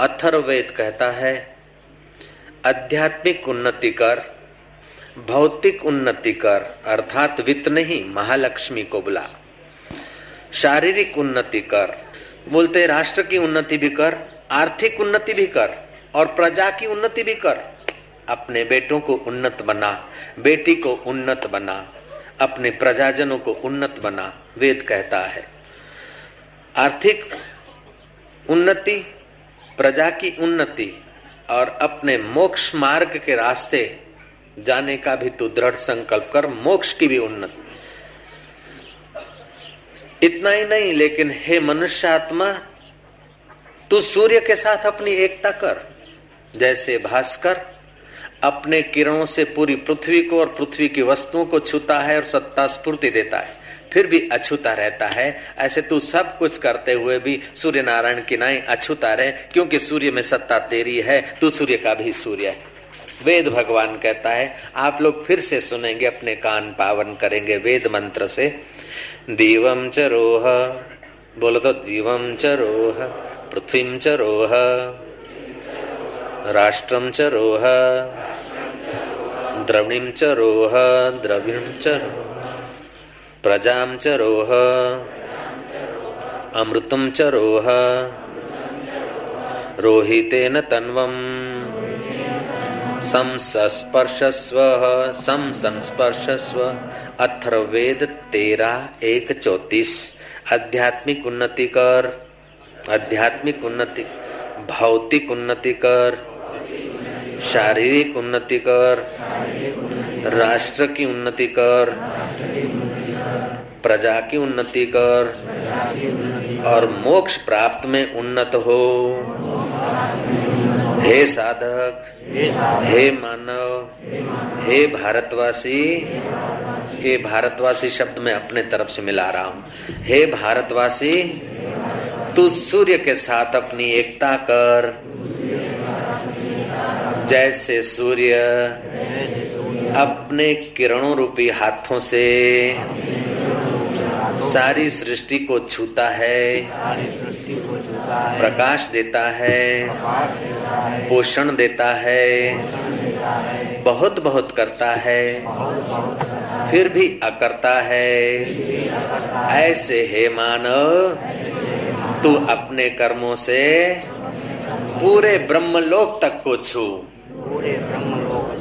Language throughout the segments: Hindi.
अथर्वेद कहता है, आध्यात्मिक उन्नति कर, भौतिक उन्नति कर, अर्थात वित्त नहीं, महालक्ष्मी को बुला। शारीरिक उन्नति कर, बोलते राष्ट्र की उन्नति भी कर, आर्थिक उन्नति भी कर, और प्रजा की उन्नति भी कर। अपने बेटों को उन्नत बना, बेटी को उन्नत बना, अपने प्रजाजनों को उन्नत बना, वेद कहता है। आर्थिक उन्नति प्रजा की उन्नति और अपने मोक्ष मार्ग के रास्ते जाने का भी तू दृढ़ संकल्प कर, मोक्ष की भी उन्नति। इतना ही नहीं, लेकिन हे मनुष्यात्मा, तू सूर्य के साथ अपनी एकता कर। जैसे भास्कर अपने किरणों से पूरी पृथ्वी को और पृथ्वी की वस्तुओं को छूता है और सत्ता स्फूर्ति देता है। फिर भी अछूता रहता है। ऐसे तू सब कुछ करते हुए भी सूर्य नारायण की नाई अछूता रहे, क्योंकि सूर्य में सत्ता तेरी है, तू सूर्य का भी सूर्य है। वेद भगवान कहता है, आप लोग फिर से सुनेंगे, अपने कान पावन करेंगे वेद मंत्र से। दीवम च रोह, बोलो तो दीवम च रोह, पृथ्वी च रोह राष्ट्रम च रोह, द्रविणीं च रोह, द्रविणं च प्रजां च रोह। अमृतं च रोह। रोहितेन तन्वम्। संस्पर्शस्व संस्पर्शस्व अथर्वेद तेरा एक चौतीस। आध्यात्मिक उन्नति कर आध्यात्मिक उन्नति। भौतिक उन्नति कर शारीरिक उन्नति कर राष्ट्र की उन्नति कर प्रजा की उन्नति कर और मोक्ष प्राप्त में उन्नत हो। हे साधक, हे मानव, हे भारतवासी, ये भारतवासी शब्द मैं अपने तरफ़ से मिला रहा हूँ। हे भारतवासी, तू सूर्य के साथ अपनी एकता कर। जैसे सूर्य अपने किरणों रूपी हाथों से सारी सृष्टि को छूता है, प्रकाश देता है, पोषण देता है, बहुत बहुत करता है, फिर भी अकरता है। ऐसे हे मानव, तू अपने कर्मों से पूरे ब्रह्मलोक तक को छू।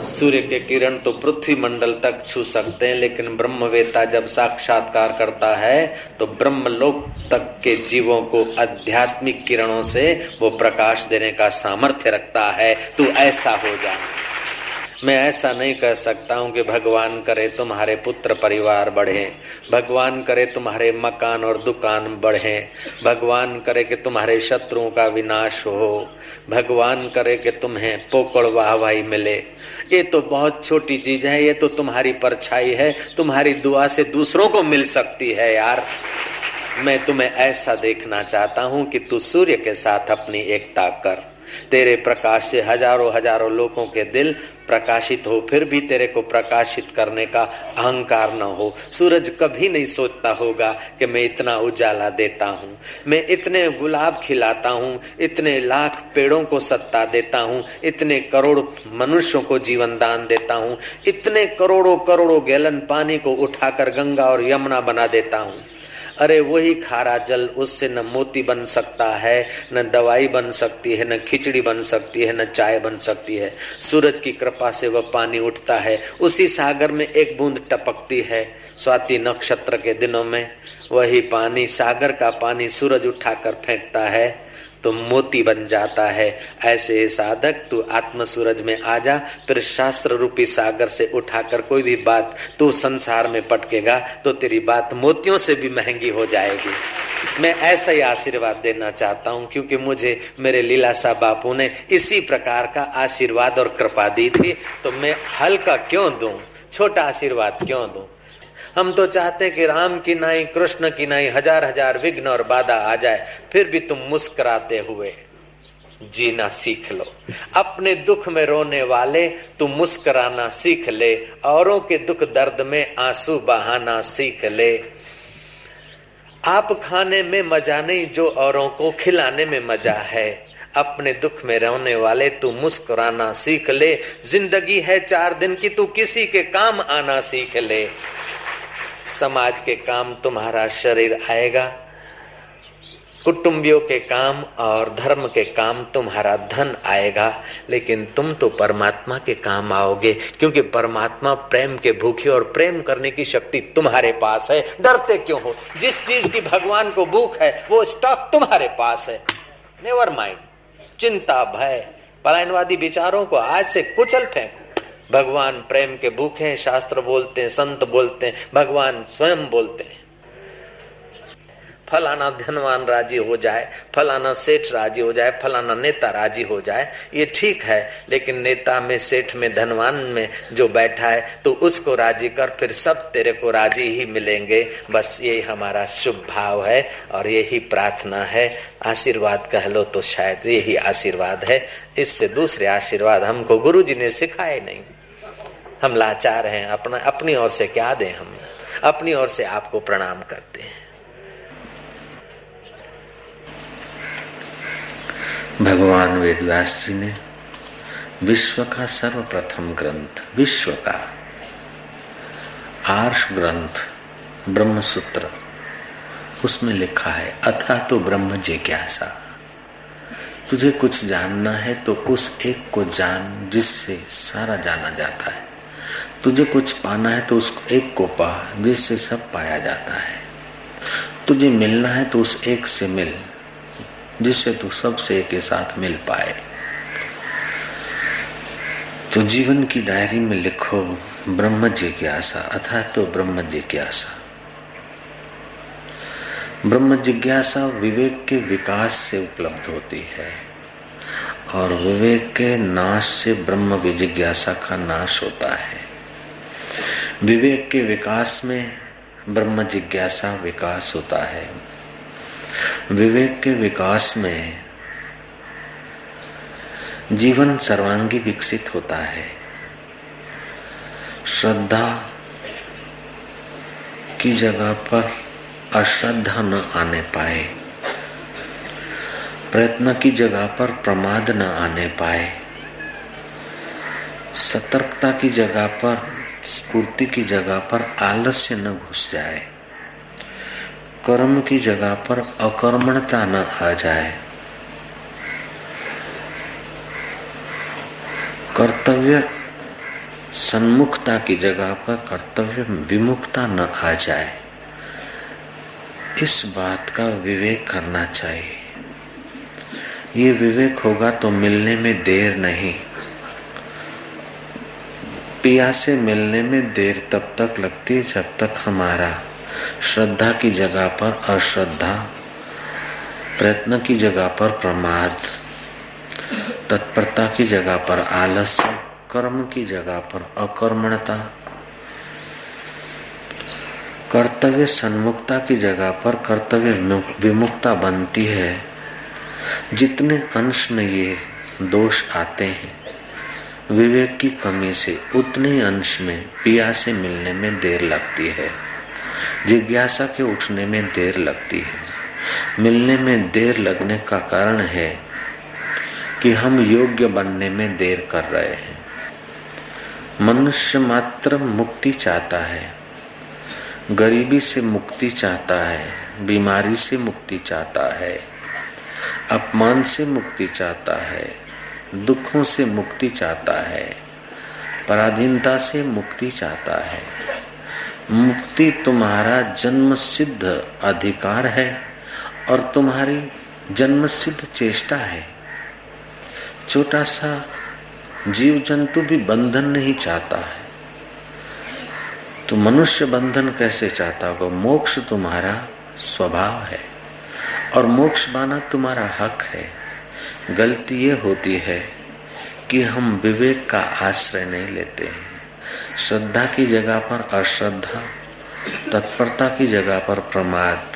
सूर्य के किरण तो पृथ्वी मंडल तक छू सकते हैं, लेकिन ब्रह्मवेता जब साक्षात्कार करता है तो ब्रह्मलोक तक के जीवों को आध्यात्मिक किरणों से वो प्रकाश देने का सामर्थ्य रखता है। तू ऐसा हो जा। मैं ऐसा नहीं कह सकता हूँ कि भगवान करे तुम्हारे पुत्र परिवार बढ़े, भगवान करे तुम्हारे मकान और दुकान बढ़े, भगवान करे कि तुम्हारे शत्रुओं का विनाश हो, भगवान करे कि तुम्हें पोकड़ वाहवाही मिले। ये तो बहुत छोटी चीज़ है, ये तो तुम्हारी परछाई है, तुम्हारी दुआ से दूसरों को मिल सकती है यार। मैं तुम्हें ऐसा देखना चाहता हूँ कि तू सूर्य के साथ अपनी एकता कर। तेरे प्रकाश से हज़ारों हज़ारों लोगों के दिल प्रकाशित हो, फिर भी तेरे को प्रकाशित करने का अहंकार न हो। सूरज कभी नहीं सोचता होगा कि मैं इतना उजाला देता हूँ। मैं इतने गुलाब खिलाता हूँ, इतने लाख पेड़ों को सत्ता देता हूँ, इतने करोड़ मनुष्यों को जीवन दान देता हूँ, इतने करोड़ों करोड़ों गैलन पानी को उठाकर गंगा और यमुना बना देता हूँ। अरे वही खारा जल, उससे न मोती बन सकता है, न दवाई बन सकती है, न खिचड़ी बन सकती है, न चाय बन सकती है। सूरज की कृपा से वह पानी उठता है, उसी सागर में एक बूंद टपकती है। स्वाति नक्षत्र के दिनों में वही पानी, सागर का पानी सूरज उठाकर फेंकता है। तो मोती बन जाता है। ऐसे साधक तू आत्म सूरज में आ जा, फिर शास्त्र रूपी सागर से उठाकर कोई भी बात तू संसार में पटकेगा तो तेरी बात मोतियों से भी महँगी हो जाएगी। मैं ऐसा ही आशीर्वाद देना चाहता हूँ, क्योंकि मुझे, मेरे लीलासा बापू ने इसी प्रकार का आशीर्वाद और कृपा दी थी तो मैं हल्का क्यों दूँ? छोटा आशीर्वाद क्यों दूँ? हम तो चाहते हैं कि राम की नाई, कृष्ण की नाई हज़ार हज़ार विघ्न और बाधा आ जाए, फिर भी तुम मुस्कुराते हुए जीना सीख लो। अपने दुख में रोने वाले तू मुस्कुराना सीख ले, औरों के दुख दर्द में आँसू बहाना सीख ले। आप खाने में मज़ा नहीं, जो औरों को खिलाने में मज़ा है। अपने दुख में रहने वाले तू मुस्कुराना सीख ले। ज़िंदगी है चार दिन की, तू किसी के काम आना सीख ले। समाज के काम तुम्हारा शरीर आएगा। कुटुंबियों के काम और धर्म के काम तुम्हारा धन आएगा। लेकिन तुम तो परमात्मा के काम आओगे, क्योंकि परमात्मा प्रेम के भूखे और प्रेम करने की शक्ति तुम्हारे पास है। डरते क्यों हो? जिस चीज़ की भगवान को भूख है, वो स्टॉक तुम्हारे पास है। नेवर माइंड चिंता, भय, पलायनवादी विचारों को आज से कुचल फेंको। भगवान प्रेम के भूखे हैं, शास्त्र बोलते हैं, संत बोलते हैं, भगवान स्वयं बोलते हैं। फलाना धनवान राज़ी हो जाए, फलाना सेठ राज़ी हो जाए, फलाना नेता राज़ी हो जाए, ये ठीक है, लेकिन नेता में, सेठ में, धनवान में जो बैठा है तो उसको राज़ी कर, फिर सब तेरे को राज़ी ही मिलेंगे। बस यही हमारा शुभ भाव है और यही प्रार्थना है। आशीर्वाद कह लो तो शायद यही आशीर्वाद है। इससे दूसरे आशीर्वाद हमको गुरु जी ने सिखाए नहीं। हम लाचार हैं, अपना, अपनी ओर से क्या दें हम? अपनी ओर से आपको प्रणाम करते हैं। भगवान वेदव्यास जी ने विश्व का सर्वप्रथम ग्रंथ, विश्व का आर्ष ग्रंथ ब्रह्म सूत्र उसमें लिखा है, अथा तो ब्रह्म जिज्ञासा। तुझे कुछ जानना है तो उस एक को जान जिससे सारा जाना जाता है। तुझे कुछ पाना है तो उस एक को पा जिससे सब पाया जाता है। तुझे मिलना है तो उस एक से मिल, जिससे तू सबसे के साथ मिल पाए। तो जीवन की डायरी में लिखो, ब्रह्म जिज्ञासा अथा तो ब्रह्म जिज्ञासा ब्रह्म जिज्ञासा विवेक के विकास से उपलब्ध होती है, और विवेक के नाश से ब्रह्म जिज्ञासा का नाश होता है। विवेक के विकास में ब्रह्म जिज्ञासा विकास होता है। विवेक के विकास में जीवन सर्वांगी विकसित होता है। श्रद्धा की जगह पर अश्रद्धा न आने पाए, प्रयत्न की जगह पर प्रमाद न आने पाए, सतर्कता की जगह पर स्फूर्ति की जगह पर आलस्य न घुस जाए। कर्म की जगह पर अकर्मणता न आ जाए। कर्तव्य सन्मुखता की जगह पर कर्तव्य विमुखता न आ जाए। इस बात का विवेक करना चाहिए। ये विवेक होगा तो मिलने में देर नहीं। पिया से मिलने में देर तब तक लगती है जब तक हमारा श्रद्धा की जगह पर अश्रद्धा, प्रयत्न की जगह पर प्रमाद, तत्परता की जगह पर आलस्य, कर्म की जगह पर अकर्मणता, कर्तव्य सन्मुखता की जगह पर कर्तव्य विमुक्ता बनती है। जितने अंश में ये दोष आते हैं विवेक की कमी से उतने अंश में पिया से मिलने में देर लगती है। जिज्ञासा के उठने में देर लगती है। मिलने में देर लगने का कारण है कि हम योग्य बनने में देर कर रहे हैं। मनुष्य मात्र मुक्ति चाहता है। गरीबी से मुक्ति चाहता है। बीमारी से मुक्ति चाहता है। अपमान से मुक्ति चाहता है। दुखों से मुक्ति चाहता है, पराधीनता से मुक्ति चाहता है। मुक्ति तुम्हारा जन्म सिद्ध अधिकार है और तुम्हारी जन्म सिद्ध चेष्टा है। छोटा सा जीव जंतु भी बंधन नहीं चाहता है। तो मनुष्य बंधन कैसे चाहता होगा? मोक्ष तुम्हारा स्वभाव है और मोक्ष पाना तुम्हारा हक है। गलती ये होती है कि हम विवेक का आश्रय नहीं लेते हैं। श्रद्धा की जगह पर अश्रद्धा, तत्परता की जगह पर प्रमाद।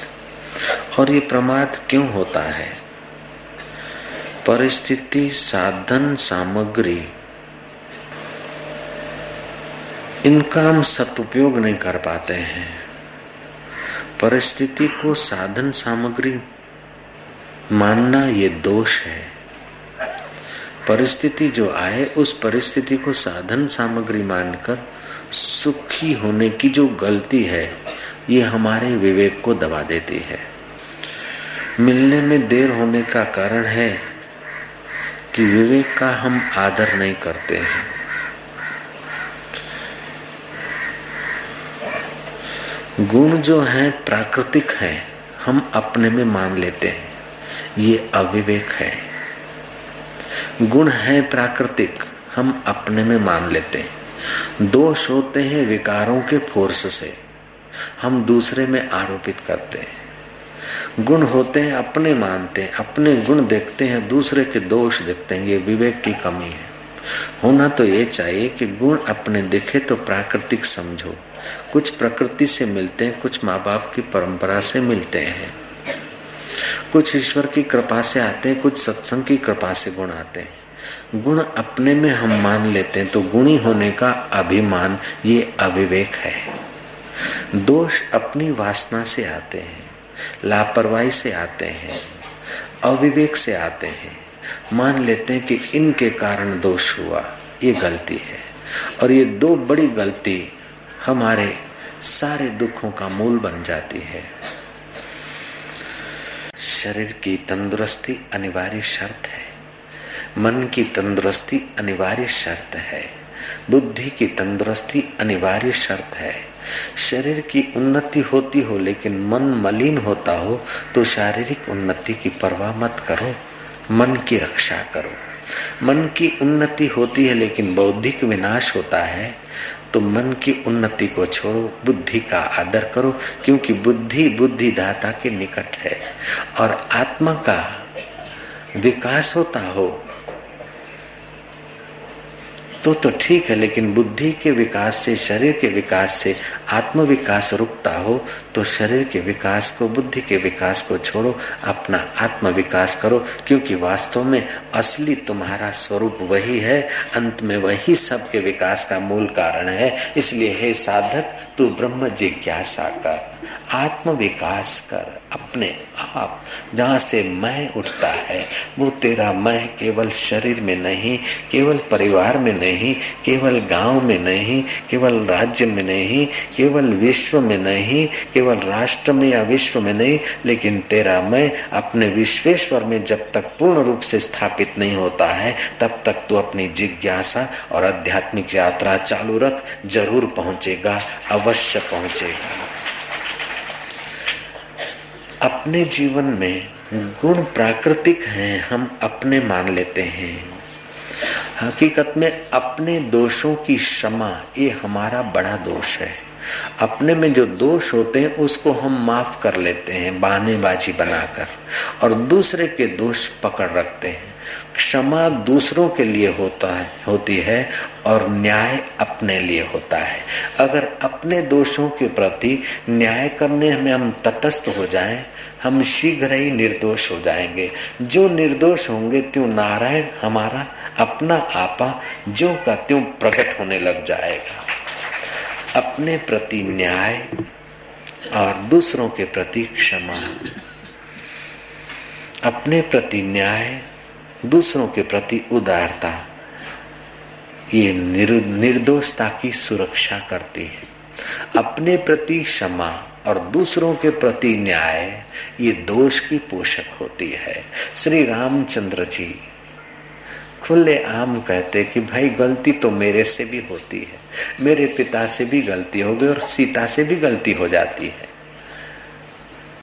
और ये प्रमाद क्यों होता है? परिस्थिति, साधन, सामग्री इनका हम सदुपयोग नहीं कर पाते हैं। परिस्थिति को साधन, सामग्री मानना ये दोष है। परिस्थिति जो आए, उस परिस्थिति को साधन सामग्री मानकर सुखी होने की जो गलती है, ये हमारे विवेक को दबा देती है। मिलने में देर होने का कारण है कि विवेक का हम आदर नहीं करते हैं। गुण जो है, प्राकृतिक है, हम अपने में मान लेते हैं। ये अविवेक है। गुण है प्राकृतिक, हम अपने में मान लेते हैं। दोष होते हैं विकारों के फोर्स से, हम दूसरे में आरोपित करते हैं। गुण होते हैं, अपने मानते हैं, अपने गुण देखते हैं, दूसरे के दोष देखते हैं, ये विवेक की कमी है। होना तो ये चाहिए कि गुण अपने दिखे तो प्राकृतिक समझो। कुछ प्रकृति से मिलते हैं, कुछ माँ बाप की परंपरा से मिलते हैं। कुछ ईश्वर की कृपा से आते हैं, कुछ सत्संग की कृपा से गुण आते हैं। गुण अपने में हम मान लेते हैं तो गुणी होने का अभिमान, ये अविवेक है। दोष अपनी वासना से आते हैं, लापरवाही से आते हैं, अविवेक से आते हैं। मान लेते हैं कि इनके कारण दोष हुआ, ये गलती है। और ये दो बड़ी गलती हमारे सारे दुखों का मूल बन जाती है। शरीर की तंदुरुस्ती अनिवार्य शर्त है। मन की तंदुरुस्ती अनिवार्य शर्त है। बुद्धि की तंदुरुस्ती अनिवार्य शर्त है। शरीर की उन्नति होती हो लेकिन मन मलिन होता हो तो शारीरिक उन्नति की परवाह मत करो। मन की रक्षा करो। मन की उन्नति होती है लेकिन बौद्धिक विनाश होता है। तो मन की उन्नति को छोड़ो, बुद्धि का आदर करो, क्योंकि बुद्धि बुद्धिदाता के निकट है। और आत्मा का विकास होता हो तो तो ठीक है, लेकिन बुद्धि के विकास से, शरीर के विकास से आत्म विकास रुकता हो तो शरीर के विकास को, बुद्धि के विकास को छोड़ो, अपना आत्म विकास करो, क्योंकि वास्तव में असली तुम्हारा स्वरूप वही है, अंत में वही सबके विकास का मूल कारण है। इसलिए, हे साधक, तू ब्रह्म जिज्ञासा कर। आत्म विकास कर अपने आप, जहाँ से मैं उठता है, वो तेरा मैं केवल शरीर में नहीं, केवल परिवार में नहीं, केवल गाँव में नहीं, केवल राज्य में नहीं, केवल विश्व में नहीं, केवल राष्ट्र में या विश्व में नहीं, लेकिन तेरा मैं अपने विश्वेश्वर में जब तक पूर्ण रूप से स्थापित नहीं होता है, तब तक तू अपनी जिज्ञासा और आध्यात्मिक यात्रा चालू रख, ज़रूर पहुंचेगा, अवश्य पहुंचेगा। अपने जीवन में गुण प्राकृतिक हैं, हम अपने मान लेते हैं। हकीकत में अपने दोषों की क्षमा, ये हमारा बड़ा दोष है। अपने में जो दोष होते हैं, उसको हम माफ़ कर लेते हैं बहानेबाजी बनाकर, और दूसरे के दोष पकड़ रखते हैं। क्षमा दूसरों के लिए होता है, होती है और न्याय अपने लिए होता है। अगर अपने दोषों के प्रति न्याय करने में हम तटस्थ हो जाएँ, हम शीघ्र ही निर्दोष हो जाएँगे। जो निर्दोष होंगे, त्यों नारायण हमारा अपना आपा, जो का त्यों प्रकट होने लग जाएगा। अपने प्रति न्याय और दूसरों के प्रति क्षमा। अपने प्रति न्याय दूसरों के प्रति उदारता। ये निर्दोषता की सुरक्षा करती है। अपने प्रति क्षमा और दूसरों के प्रति न्याय, ये दोष की पोषक होती है। श्री रामचंद्र जी खुले आम कहते कि, भाई, गलती तो मेरे से भी होती है। मेरे पिता से भी गलती हो गई और सीता से भी गलती हो जाती है।